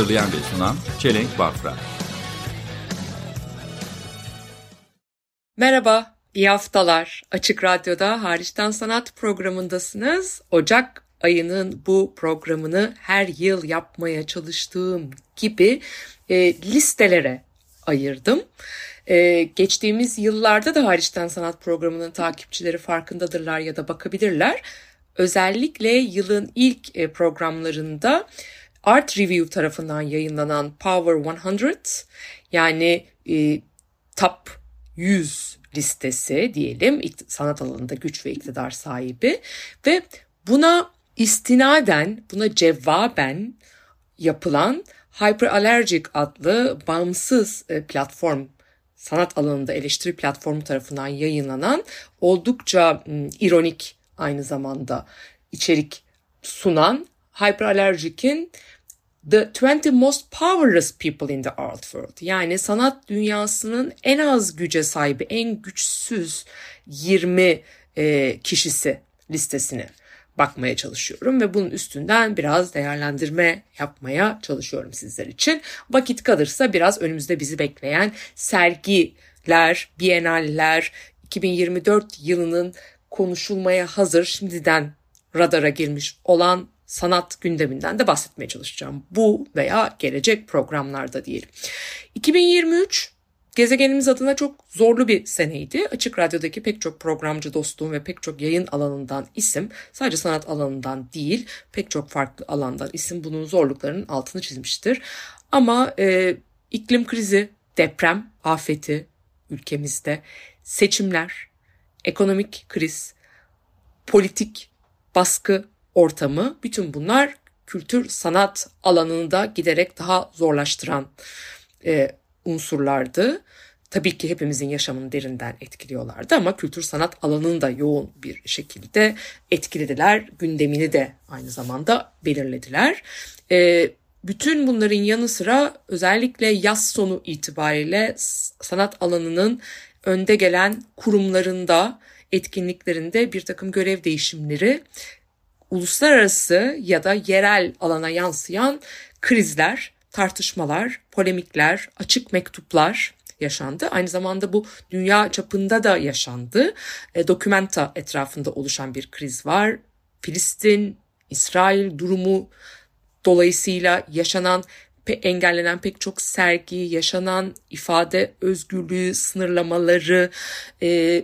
Hazırlayan ve sunan Çelenk Bafra. Merhaba, iyi haftalar. Açık Radyo'da Hariçten Sanat programındasınız. Ocak ayının bu programını her yıl yapmaya çalıştığım gibi e, listelere ayırdım. E, geçtiğimiz yıllarda da Hariçten Sanat programının takipçileri farkındadırlar ya da bakabilirler. Özellikle yılın ilk e, programlarında Art Review tarafından yayınlanan Power 100 yani e, Top 100 listesi diyelim sanat alanında güç ve iktidar sahibi ve buna istinaden buna cevaben yapılan Hyperallergic adlı bağımsız e, platform sanat alanında eleştiri platformu tarafından yayınlanan oldukça ironik aynı zamanda içerik sunan Hyperallergic'in The 20 Most Powerless People in the Art World yani sanat dünyasının en az güce sahibi, en güçsüz 20 e, kişisi listesine bakmaya çalışıyorum ve bunun üstünden biraz değerlendirme yapmaya çalışıyorum sizler için. Vakit kalırsa biraz önümüzde bizi bekleyen sergiler, bienaller, 2024 yılının konuşulmaya hazır şimdiden radara girmiş olan sanat gündeminden de bahsetmeye çalışacağım. Bu veya gelecek programlarda diyelim. 2023 gezegenimiz adına çok zorlu bir seneydi. Açık Radyo'daki pek çok programcı dostum ve pek çok yayın alanından isim, sadece sanat alanından değil, pek çok farklı alandan isim bunun zorluklarının altını çizmiştir. Ama e, iklim krizi, deprem, afeti ülkemizde, seçimler, ekonomik kriz, politik baskı ortamı bütün bunlar kültür sanat alanını da giderek daha zorlaştıran e, unsurlardı. Tabii ki hepimizin yaşamını derinden etkiliyorlardı ama kültür sanat alanını da yoğun bir şekilde etkilediler. Gündemini de aynı zamanda belirlediler. E, bütün bunların yanı sıra özellikle yaz sonu itibariyle sanat alanının önde gelen kurumlarında, etkinliklerinde bir takım görev değişimleri uluslararası ya da yerel alana yansıyan krizler, tartışmalar, polemikler, açık mektuplar yaşandı. Aynı zamanda bu dünya çapında da yaşandı. E, Documenta etrafında oluşan bir kriz var. Filistin, İsrail durumu dolayısıyla yaşanan engellenen pek çok sergi, yaşanan ifade özgürlüğü sınırlamaları, e,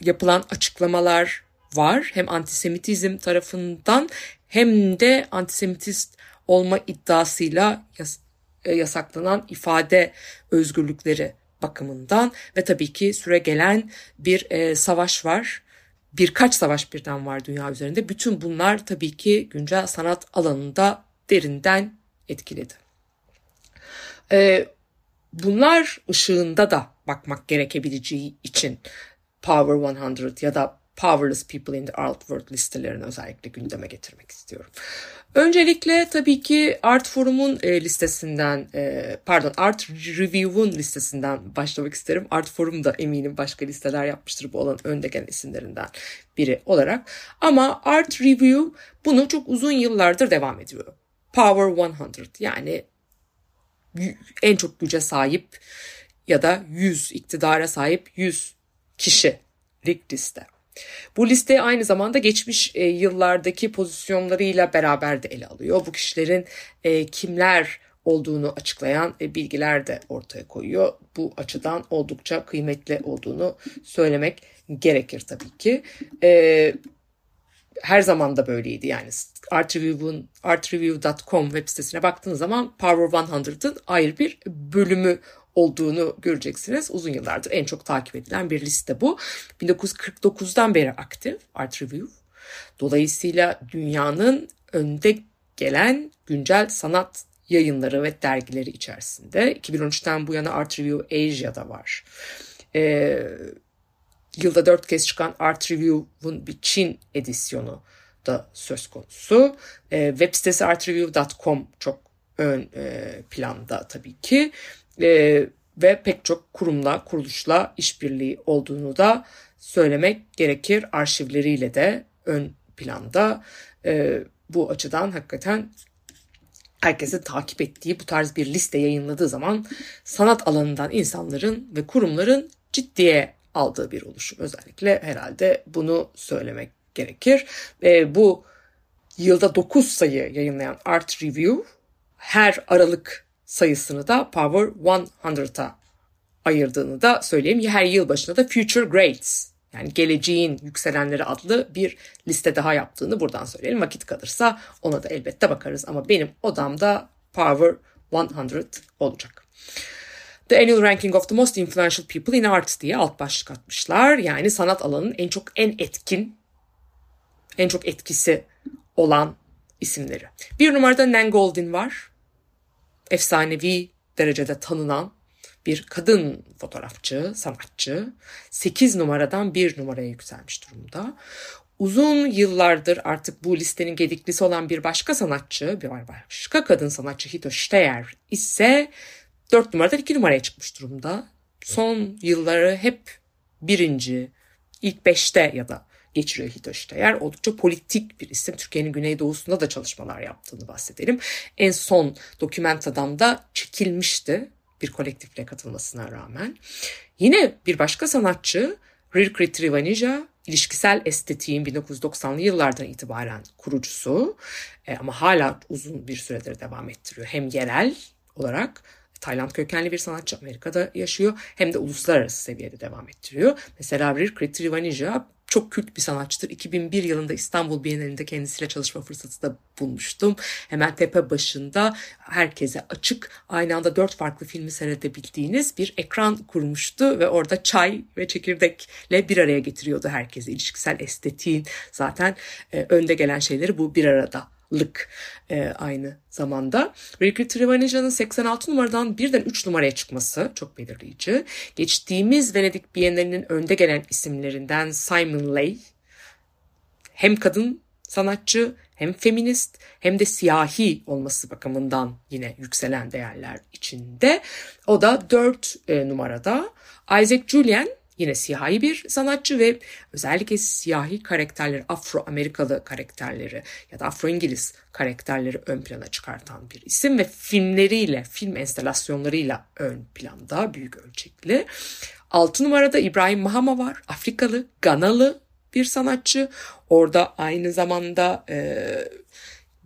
yapılan açıklamalar var. Hem antisemitizm tarafından hem de antisemitist olma iddiasıyla yas- e, yasaklanan ifade özgürlükleri bakımından ve tabii ki süre gelen bir e, savaş var. Birkaç savaş birden var dünya üzerinde. Bütün bunlar tabii ki güncel sanat alanında derinden etkiledi. E, bunlar ışığında da bakmak gerekebileceği için Power 100 ya da Powerless People in the Art World listelerini özellikle gündeme getirmek istiyorum. Öncelikle tabii ki Art Forum'un e, listesinden, e, pardon Art Review'un listesinden başlamak isterim. Art Forum da eminim başka listeler yapmıştır bu olan önde gelen isimlerinden biri olarak. Ama Art Review bunu çok uzun yıllardır devam ediyor. Power 100 yani en çok güce sahip ya da 100 iktidara sahip 100 kişilik liste. Bu liste aynı zamanda geçmiş e, yıllardaki pozisyonlarıyla beraber de ele alıyor. Bu kişilerin e, kimler olduğunu açıklayan e, bilgiler de ortaya koyuyor. Bu açıdan oldukça kıymetli olduğunu söylemek gerekir tabii ki. E, her zaman da böyleydi yani Art Review'un artreview.com web sitesine baktığınız zaman Power 100'ın ayrı bir bölümü olduğunu göreceksiniz. Uzun yıllardır en çok takip edilen bir liste bu. 1949'dan beri aktif Art Review. Dolayısıyla dünyanın önde gelen güncel sanat yayınları ve dergileri içerisinde. 2013'ten bu yana Art Review Asia'da var. Ee, yılda dört kez çıkan Art Review'un bir Çin edisyonu da söz konusu. Ee, web sitesi artreview.com çok ön e, planda tabii ki. Ee, ve pek çok kurumla, kuruluşla işbirliği olduğunu da söylemek gerekir. Arşivleriyle de ön planda. Ee, bu açıdan hakikaten herkesi takip ettiği bu tarz bir liste yayınladığı zaman sanat alanından insanların ve kurumların ciddiye aldığı bir oluşum. Özellikle herhalde bunu söylemek gerekir. E, bu yılda 9 sayı yayınlayan Art Review her aralık sayısını da Power 100'a ayırdığını da söyleyeyim. Her yıl başında da Future Greats yani geleceğin yükselenleri adlı bir liste daha yaptığını buradan söyleyelim. Vakit kalırsa ona da elbette bakarız ama benim odamda Power 100 olacak. The Annual Ranking of the Most Influential People in Art diye alt başlık atmışlar. Yani sanat alanının en çok en etkin, en çok etkisi olan isimleri. Bir numarada Nan Goldin var. Efsanevi derecede tanınan bir kadın fotoğrafçı, sanatçı. 8 numaradan 1 numaraya yükselmiş durumda. Uzun yıllardır artık bu listenin gediklisi olan bir başka sanatçı, bir başka kadın sanatçı Hito Steyer ise 4 numaradan 2 numaraya çıkmış durumda. Son yılları hep birinci, ilk beşte ya da geçiriyor Hitoshi Tayer. Oldukça politik bir isim. Türkiye'nin güneydoğusunda da çalışmalar yaptığını bahsedelim. En son Dokument Adam'da çekilmişti bir kolektifle katılmasına rağmen. Yine bir başka sanatçı Rirkri Trivanija ilişkisel estetiğin 1990'lı yıllardan itibaren kurucusu e, ama hala uzun bir süredir devam ettiriyor. Hem yerel olarak Tayland kökenli bir sanatçı Amerika'da yaşıyor hem de uluslararası seviyede devam ettiriyor. Mesela Rirkri Trivanija çok kült bir sanatçıdır. 2001 yılında İstanbul Bienalinde kendisiyle çalışma fırsatı da bulmuştum. Hemen tepe başında herkese açık aynı anda dört farklı filmi seyredebildiğiniz bir ekran kurmuştu ve orada çay ve çekirdekle bir araya getiriyordu herkesi. İlişkisel estetiğin zaten e, önde gelen şeyleri bu bir arada lık e, aynı zamanda. Ricky Trivanija'nın 86 numaradan birden 3 numaraya çıkması çok belirleyici. Geçtiğimiz Venedik Bienalinin önde gelen isimlerinden Simon Lay hem kadın sanatçı hem feminist hem de siyahi olması bakımından yine yükselen değerler içinde. O da 4 e, numarada. Isaac Julian Yine siyahi bir sanatçı ve özellikle siyahi karakterleri, Afro-Amerikalı karakterleri ya da Afro-İngiliz karakterleri ön plana çıkartan bir isim ve filmleriyle, film enstalasyonlarıyla ön planda büyük ölçekli. Altı numarada İbrahim Mahama var. Afrikalı, Ganalı bir sanatçı. Orada aynı zamanda e,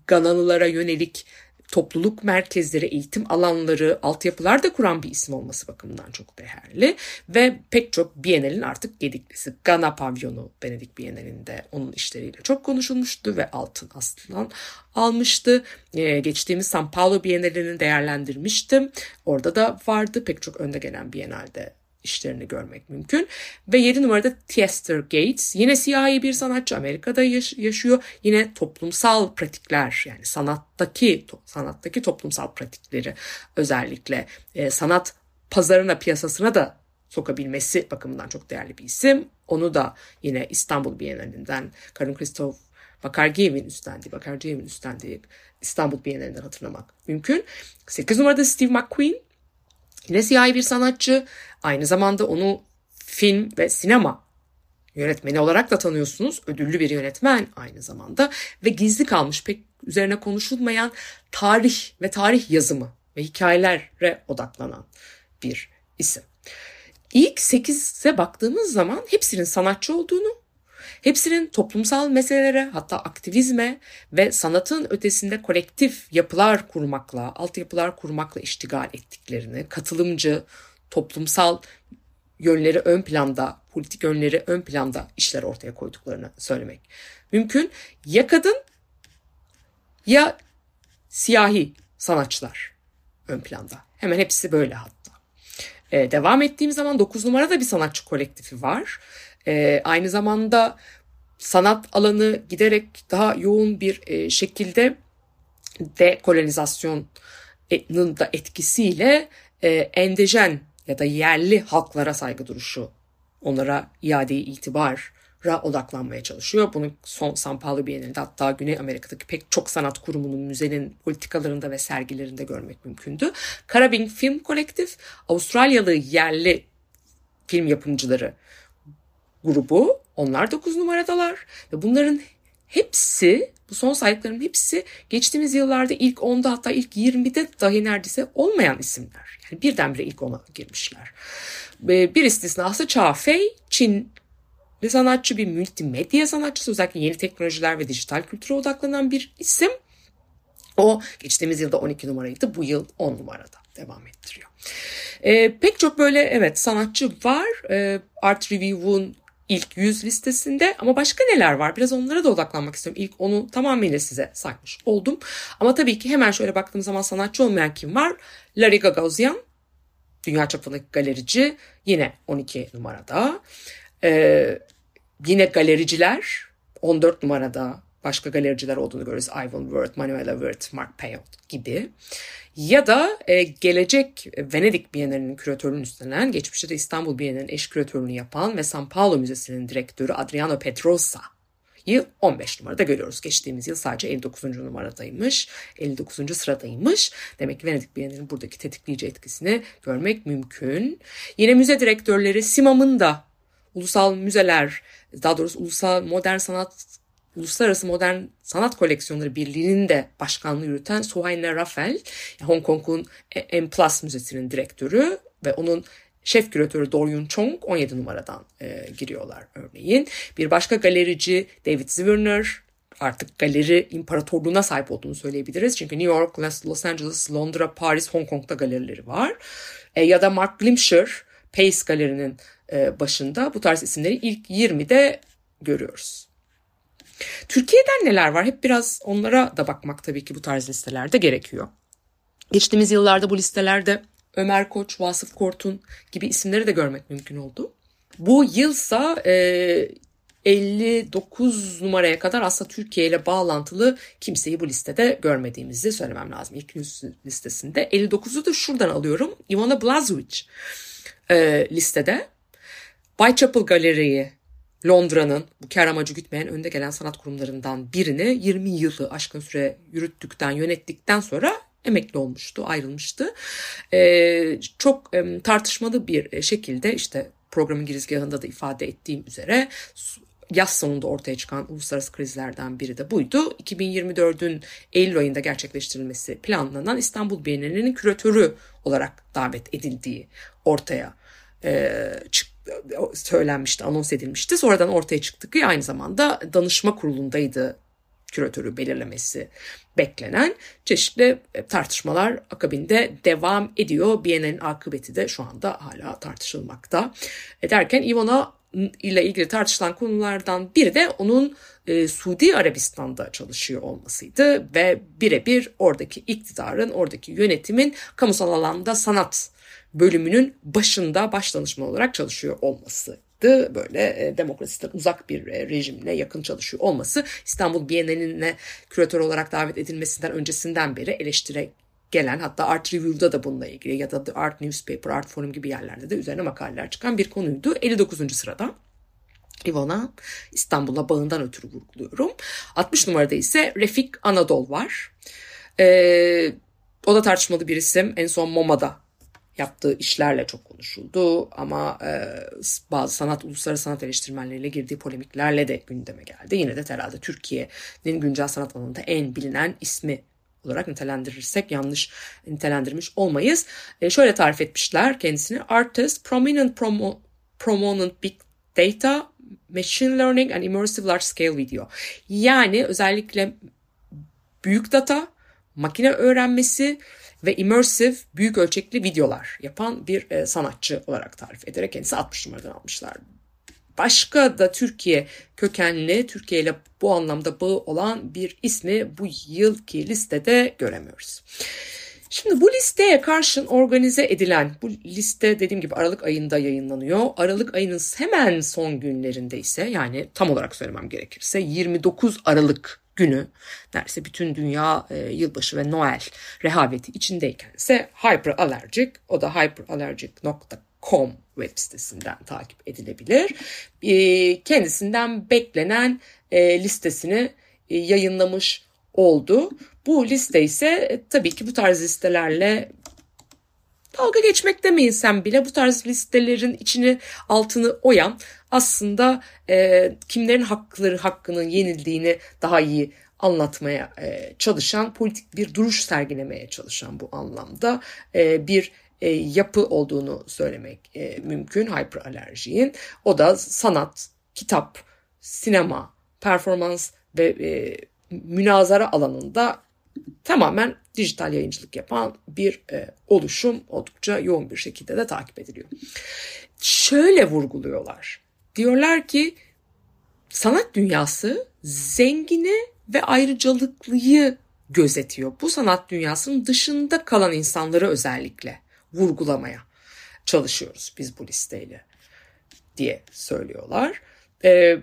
Ganalılara yönelik topluluk merkezleri, eğitim alanları, altyapılar da kuran bir isim olması bakımından çok değerli. Ve pek çok Bienal'in artık gediklisi. Gana Pavyonu Venedik Bienalinde onun işleriyle çok konuşulmuştu ve altın aslan almıştı. Ee, geçtiğimiz San Paulo Bienalini değerlendirmiştim. Orada da vardı pek çok önde gelen Bienalde işlerini görmek mümkün. Ve 7 numarada Chester Gates. Yine siyahi bir sanatçı Amerika'da yaş- yaşıyor. Yine toplumsal pratikler yani sanattaki to- sanattaki toplumsal pratikleri özellikle e, sanat pazarına piyasasına da sokabilmesi bakımından çok değerli bir isim. Onu da yine İstanbul Bienalinden Karun Christoph Bakargiyev'in üstlendiği, Bakargiyev'in üstlendiği İstanbul Bienalinden hatırlamak mümkün. 8 numarada Steve McQueen Yine siyahi bir sanatçı. Aynı zamanda onu film ve sinema yönetmeni olarak da tanıyorsunuz. Ödüllü bir yönetmen aynı zamanda. Ve gizli kalmış pek üzerine konuşulmayan tarih ve tarih yazımı ve hikayelere odaklanan bir isim. İlk 8'e baktığımız zaman hepsinin sanatçı olduğunu Hepsinin toplumsal meselelere hatta aktivizme ve sanatın ötesinde kolektif yapılar kurmakla, altyapılar kurmakla iştigal ettiklerini, katılımcı, toplumsal yönleri ön planda, politik yönleri ön planda işler ortaya koyduklarını söylemek mümkün. Ya kadın ya siyahi sanatçılar ön planda. Hemen hepsi böyle hatta. Ee, devam ettiğim zaman 9 numarada bir sanatçı kolektifi var. Ee, aynı zamanda sanat alanı giderek daha yoğun bir e, şekilde dekolonizasyon da etkisiyle e, endejen ya da yerli halklara saygı duruşu, onlara iade itibara odaklanmaya çalışıyor. Bunu son San Paulo Bienalinde hatta Güney Amerika'daki pek çok sanat kurumunun, müzenin politikalarında ve sergilerinde görmek mümkündü. Karabin Film Kolektif, Avustralyalı yerli film yapımcıları grubu. Onlar 9 numaradalar ve bunların hepsi son saydıklarım hepsi geçtiğimiz yıllarda ilk 10'da hatta ilk 20'de dahi neredeyse olmayan isimler. Yani birdenbire ilk 10'a girmişler. Bir istisnası Fei, Çin bir sanatçı, bir multimedya sanatçısı özellikle yeni teknolojiler ve dijital kültüre odaklanan bir isim. O geçtiğimiz yılda 12 numaraydı, bu yıl 10 numarada devam ettiriyor. Ee, pek çok böyle evet sanatçı var. Ee, Art Review'un ilk 100 listesinde ama başka neler var? Biraz onlara da odaklanmak istiyorum. İlk onu tamamıyla size saymış oldum. Ama tabii ki hemen şöyle baktığım zaman sanatçı olmayan kim var? Larry Gagosian, dünya çapındaki galerici yine 12 numarada. Ee, yine galericiler 14 numarada başka galericiler olduğunu görüyoruz. Ivan Wirth, Manuela Wirth, Mark Payot gibi. Ya da e, gelecek Venedik Bienalinin küratörünün üstlenen, geçmişte de İstanbul Bienalinin eş küratörünü yapan ve San Paulo Müzesi'nin direktörü Adriano Pedrosa yıl 15 numarada görüyoruz. Geçtiğimiz yıl sadece 59. numaradaymış. 59. sıradaymış. Demek ki Venedik Bienali'nin buradaki tetikleyici etkisini görmek mümkün. Yine müze direktörleri Simam'ın da ulusal müzeler, daha doğrusu ulusal modern sanat Uluslararası Modern Sanat Koleksiyonları Birliği'nin de başkanlığı yürüten Suhaine Rafael, Hong Kong'un M Plus Müzesi'nin direktörü ve onun şef küratörü Doryun Chong 17 numaradan e, giriyorlar örneğin. Bir başka galerici David Zwirner artık galeri imparatorluğuna sahip olduğunu söyleyebiliriz. Çünkü New York, Los Angeles, Londra, Paris, Hong Kong'da galerileri var. E, ya da Mark Glimcher, Pace Galeri'nin e, başında bu tarz isimleri ilk 20'de görüyoruz. Türkiye'den neler var? Hep biraz onlara da bakmak tabii ki bu tarz listelerde gerekiyor. Geçtiğimiz yıllarda bu listelerde Ömer Koç, Vasıf Kortun gibi isimleri de görmek mümkün oldu. Bu yılsa e, 59 numaraya kadar aslında Türkiye ile bağlantılı kimseyi bu listede görmediğimizi söylemem lazım. İlk listesinde. 59'u da şuradan alıyorum. Ivana Blazovic e, listede. Whitechapel Galeri'yi Londra'nın bu kar amacı gütmeyen önde gelen sanat kurumlarından birini 20 yılı aşkın süre yürüttükten, yönettikten sonra emekli olmuştu, ayrılmıştı. Ee, çok e, tartışmalı bir şekilde işte programın girizgahında da ifade ettiğim üzere yaz sonunda ortaya çıkan uluslararası krizlerden biri de buydu. 2024'ün Eylül ayında gerçekleştirilmesi planlanan İstanbul Bienalinin küratörü olarak davet edildiği ortaya e, çıktı söylenmişti, anons edilmişti. Sonradan ortaya çıktı ki aynı zamanda danışma kurulundaydı küratörü belirlemesi beklenen çeşitli e, tartışmalar akabinde devam ediyor. Biennial'in akıbeti de şu anda hala tartışılmakta. E derken Ivana ile ilgili tartışılan konulardan biri de onun e, Suudi Arabistan'da çalışıyor olmasıydı ve birebir oradaki iktidarın, oradaki yönetimin kamusal alanda sanat bölümünün başında baş danışman olarak çalışıyor olması böyle e, demokrasiden uzak bir e, rejimle yakın çalışıyor olması İstanbul Bienali'ne küratör olarak davet edilmesinden öncesinden beri eleştire gelen hatta Art Review'da da bununla ilgili ya da The Art Newspaper, Art Forum gibi yerlerde de üzerine makaleler çıkan bir konuydu. 59. sırada. Ivana İstanbul'a bağından ötürü vurguluyorum. 60 numarada ise Refik Anadol var. Ee, o da tartışmalı bir isim. En son MoMA'da yaptığı işlerle çok konuşuldu ama e, bazı sanat uluslararası sanat eleştirmenleriyle girdiği polemiklerle de gündeme geldi. Yine de herhalde Türkiye'nin güncel sanat alanında en bilinen ismi olarak nitelendirirsek yanlış nitelendirmiş olmayız. E, şöyle tarif etmişler kendisini. Artist, prominent promo, prominent big data, machine learning and immersive large scale video. Yani özellikle büyük data, makine öğrenmesi ve immersive büyük ölçekli videolar yapan bir e, sanatçı olarak tarif ederek kendisi 60 numaradan almışlar. Başka da Türkiye kökenli, Türkiye ile bu anlamda bağı olan bir ismi bu yılki listede göremiyoruz. Şimdi bu listeye karşın organize edilen, bu liste dediğim gibi Aralık ayında yayınlanıyor. Aralık ayının hemen son günlerinde ise yani tam olarak söylemem gerekirse 29 Aralık günü neredeyse bütün dünya e, yılbaşı ve Noel rehaveti içindeyken ise hyperallergic o da hyperallergic.com web sitesinden takip edilebilir. E, kendisinden beklenen e, listesini e, yayınlamış oldu. Bu liste ise e, tabii ki bu tarz listelerle dalga geçmek demeyinsem bile bu tarz listelerin içini altını oyan aslında e, kimlerin hakları hakkının yenildiğini daha iyi anlatmaya e, çalışan politik bir duruş sergilemeye çalışan bu anlamda e, bir e, yapı olduğunu söylemek e, mümkün hyperalerjiyin. O da sanat, kitap, sinema, performans ve e, münazara alanında tamamen dijital yayıncılık yapan bir e, oluşum oldukça yoğun bir şekilde de takip ediliyor. Şöyle vurguluyorlar. Diyorlar ki sanat dünyası zengini ve ayrıcalıklıyı gözetiyor. Bu sanat dünyasının dışında kalan insanları özellikle vurgulamaya çalışıyoruz biz bu listeyle diye söylüyorlar. Ee,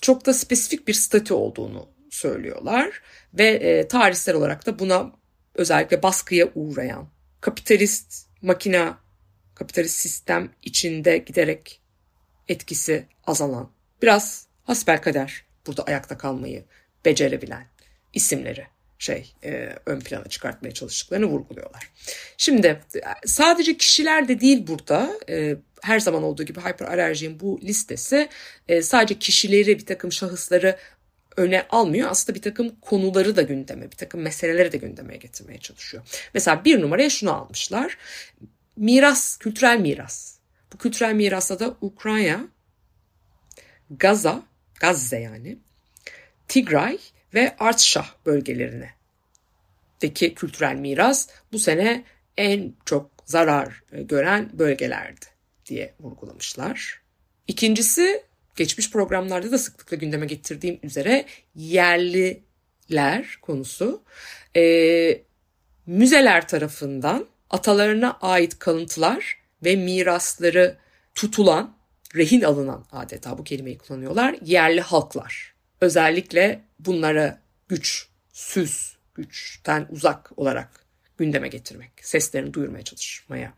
çok da spesifik bir statü olduğunu söylüyorlar ve e, tarihsel olarak da buna özellikle baskıya uğrayan kapitalist makina, kapitalist sistem içinde giderek etkisi azalan, biraz hasbelkader burada ayakta kalmayı becerebilen isimleri şey e, ön plana çıkartmaya çalıştıklarını vurguluyorlar. Şimdi sadece kişiler de değil burada e, her zaman olduğu gibi hyperalerjinin bu listesi e, sadece kişileri bir takım şahısları öne almıyor. Aslında bir takım konuları da gündeme, bir takım meseleleri de gündeme getirmeye çalışıyor. Mesela bir numaraya şunu almışlar. Miras, kültürel miras. Bu kültürel mirasta da Ukrayna, Gaza, Gazze yani, Tigray ve Artsşah bölgelerine deki kültürel miras bu sene en çok zarar gören bölgelerdi diye vurgulamışlar. İkincisi geçmiş programlarda da sıklıkla gündeme getirdiğim üzere yerliler konusu. Ee, müzeler tarafından atalarına ait kalıntılar ve mirasları tutulan, rehin alınan adeta bu kelimeyi kullanıyorlar yerli halklar. Özellikle bunlara güç, süz, güçten uzak olarak gündeme getirmek, seslerini duyurmaya çalışmaya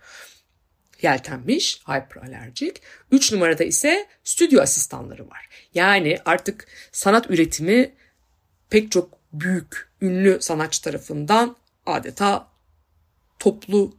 yeltenmiş hyperalerjik. Üç numarada ise stüdyo asistanları var. Yani artık sanat üretimi pek çok büyük, ünlü sanatçı tarafından adeta toplu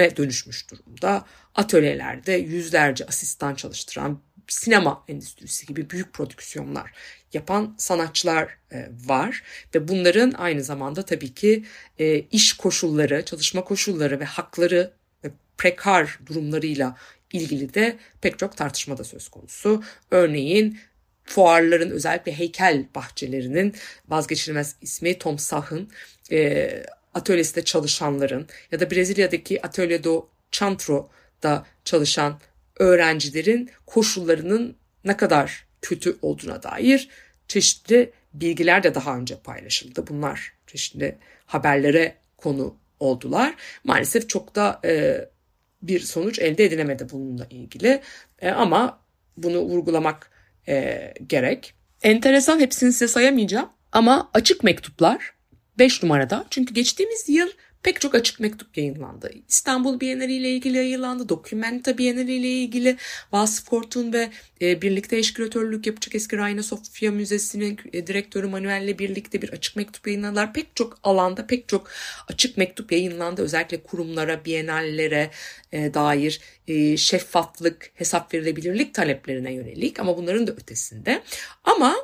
üretime dönüşmüş durumda. Atölyelerde yüzlerce asistan çalıştıran sinema endüstrisi gibi büyük prodüksiyonlar yapan sanatçılar e, var ve bunların aynı zamanda tabii ki e, iş koşulları, çalışma koşulları ve hakları ve prekar durumlarıyla ilgili de pek çok tartışma da söz konusu. Örneğin fuarların özellikle heykel bahçelerinin vazgeçilmez ismi Tom Sah'ın e, atölyesinde çalışanların ya da Brezilya'daki Atölye do Chantro'da çalışan öğrencilerin koşullarının ne kadar kötü olduğuna dair çeşitli bilgiler de daha önce paylaşıldı. Bunlar çeşitli haberlere konu oldular. Maalesef çok da e, bir sonuç elde edilemedi bununla ilgili. E, ama bunu vurgulamak e, gerek. Enteresan hepsini size sayamayacağım ama açık mektuplar 5 numarada. Çünkü geçtiğimiz yıl pek çok açık mektup yayınlandı. İstanbul Bienali ile ilgili yayınlandı. Documenta Bienali ile ilgili Vasıf Kortun ve e, birlikte eş küratörlük yapacak eski Rayna Sofya Müzesi'nin e, direktörü Manuel ile birlikte bir açık mektup yayınladılar. Pek çok alanda pek çok açık mektup yayınlandı. Özellikle kurumlara, bienallere e, dair e, şeffaflık, hesap verilebilirlik taleplerine yönelik ama bunların da ötesinde. Ama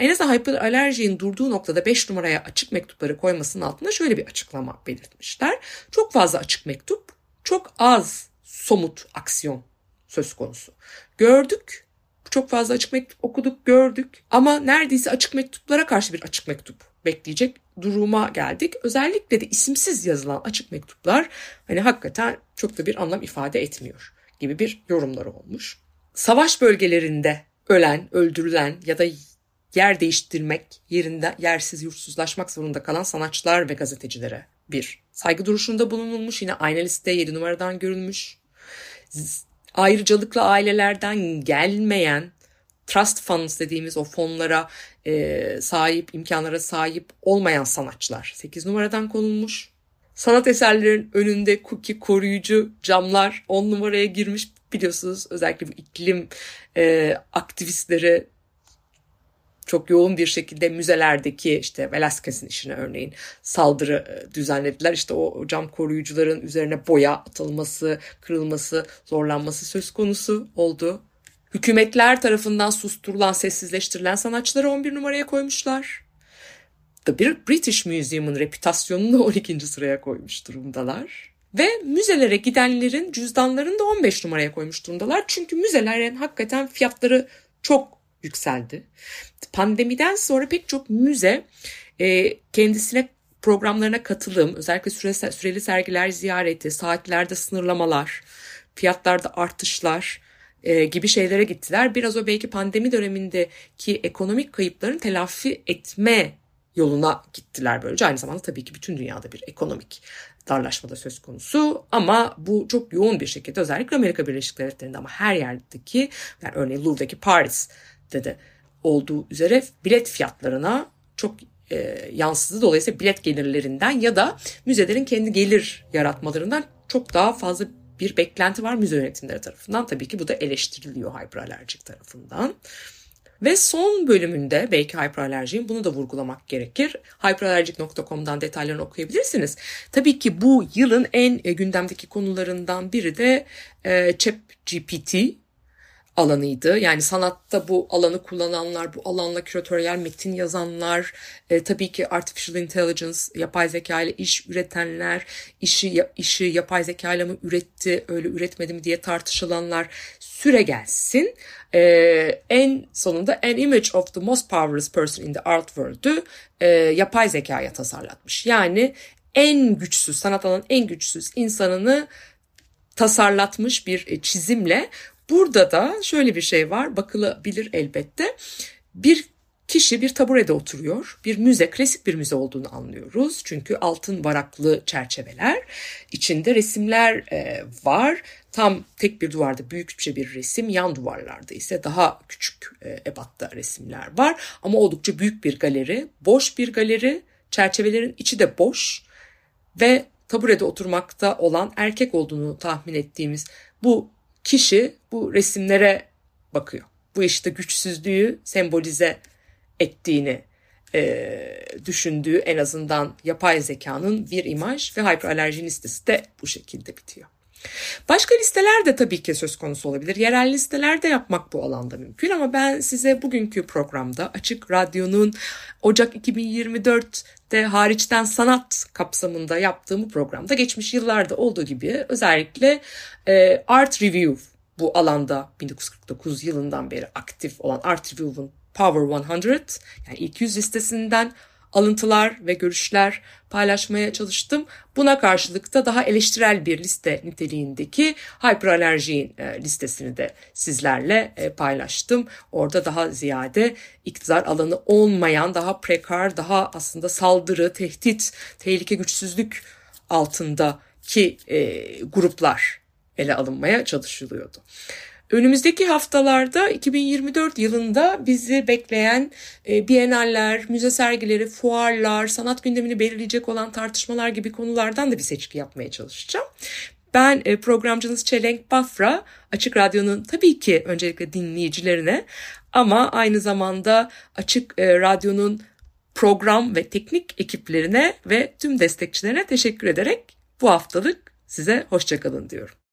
en azından hyperalerjinin durduğu noktada 5 numaraya açık mektupları koymasının altında şöyle bir açıklama belirtmişler. Çok fazla açık mektup, çok az somut aksiyon söz konusu. Gördük, çok fazla açık mektup okuduk, gördük ama neredeyse açık mektuplara karşı bir açık mektup bekleyecek duruma geldik. Özellikle de isimsiz yazılan açık mektuplar hani hakikaten çok da bir anlam ifade etmiyor gibi bir yorumları olmuş. Savaş bölgelerinde ölen, öldürülen ya da yer değiştirmek, yerinde yersiz yurtsuzlaşmak zorunda kalan sanatçılar ve gazetecilere bir saygı duruşunda bulunulmuş. Yine aynı liste 7 numaradan görülmüş. Ayrıcalıklı ailelerden gelmeyen trust funds dediğimiz o fonlara e, sahip, imkanlara sahip olmayan sanatçılar 8 numaradan konulmuş. Sanat eserlerin önünde cookie koruyucu camlar 10 numaraya girmiş biliyorsunuz özellikle bu iklim e, aktivistleri çok yoğun bir şekilde müzelerdeki işte Velázquez'in işine örneğin saldırı e, düzenlediler. İşte o cam koruyucuların üzerine boya atılması, kırılması, zorlanması söz konusu oldu. Hükümetler tarafından susturulan, sessizleştirilen sanatçıları 11 numaraya koymuşlar. The British Museum'un reputasyonunu 12. sıraya koymuş durumdalar. Ve müzelere gidenlerin cüzdanlarını da 15 numaraya koymuş durumdalar. Çünkü müzelerin hakikaten fiyatları çok yükseldi. Pandemiden sonra pek çok müze e, kendisine programlarına katılım, özellikle süre, süreli sergiler ziyareti, saatlerde sınırlamalar, fiyatlarda artışlar e, gibi şeylere gittiler. Biraz o belki pandemi dönemindeki ekonomik kayıpların telafi etme yoluna gittiler böylece. Aynı zamanda tabii ki bütün dünyada bir ekonomik darlaşma da söz konusu ama bu çok yoğun bir şekilde özellikle Amerika Birleşik Devletleri'nde ama her yerdeki yani örneğin Louvre'daki Paris'te de olduğu üzere bilet fiyatlarına çok e, yansıdı. Dolayısıyla bilet gelirlerinden ya da müzelerin kendi gelir yaratmalarından çok daha fazla bir beklenti var müze yönetimleri tarafından. Tabii ki bu da eleştiriliyor hyperallerjik tarafından. Ve son bölümünde belki hyperallerjiyim bunu da vurgulamak gerekir. Hyperallergic.com'dan detaylarını okuyabilirsiniz. Tabii ki bu yılın en e, gündemdeki konularından biri de e, ChatGPT alanıydı. Yani sanatta bu alanı kullananlar, bu alanla küratöryel metin yazanlar, e, tabii ki artificial intelligence, yapay zeka ile iş üretenler, işi işi yapay zeka ile mi üretti, öyle üretmedi mi diye tartışılanlar süre gelsin. E, en sonunda an image of the most powerless person in the art world'ü e, yapay zekaya tasarlatmış. Yani en güçsüz, sanat alanın en güçsüz insanını tasarlatmış bir e, çizimle Burada da şöyle bir şey var bakılabilir elbette. Bir kişi bir taburede oturuyor. Bir müze, klasik bir müze olduğunu anlıyoruz. Çünkü altın varaklı çerçeveler, içinde resimler e, var. Tam tek bir duvarda büyükçe bir resim, yan duvarlarda ise daha küçük e, ebatta resimler var. Ama oldukça büyük bir galeri, boş bir galeri, çerçevelerin içi de boş ve taburede oturmakta olan erkek olduğunu tahmin ettiğimiz bu kişi bu resimlere bakıyor. Bu işte güçsüzlüğü sembolize ettiğini e, düşündüğü en azından yapay zekanın bir imaj ve hyperallerji listesi de bu şekilde bitiyor. Başka listeler de tabii ki söz konusu olabilir. Yerel listeler de yapmak bu alanda mümkün ama ben size bugünkü programda Açık Radyo'nun Ocak 2024'te hariçten sanat kapsamında yaptığım programda geçmiş yıllarda olduğu gibi özellikle e, Art Review bu alanda 1949 yılından beri aktif olan Art Review'un Power 100 yani ilk 100 listesinden alıntılar ve görüşler paylaşmaya çalıştım. Buna karşılık da daha eleştirel bir liste niteliğindeki hyperallerjin e, listesini de sizlerle e, paylaştım. Orada daha ziyade iktidar alanı olmayan, daha prekar, daha aslında saldırı, tehdit, tehlike, güçsüzlük altındaki e, gruplar ele alınmaya çalışılıyordu. Önümüzdeki haftalarda 2024 yılında bizi bekleyen e, bienaller, müze sergileri, fuarlar, sanat gündemini belirleyecek olan tartışmalar gibi konulardan da bir seçki yapmaya çalışacağım. Ben e, programcınız Çelenk Bafra, Açık Radyo'nun tabii ki öncelikle dinleyicilerine ama aynı zamanda Açık e, Radyo'nun program ve teknik ekiplerine ve tüm destekçilerine teşekkür ederek bu haftalık size hoşçakalın diyorum.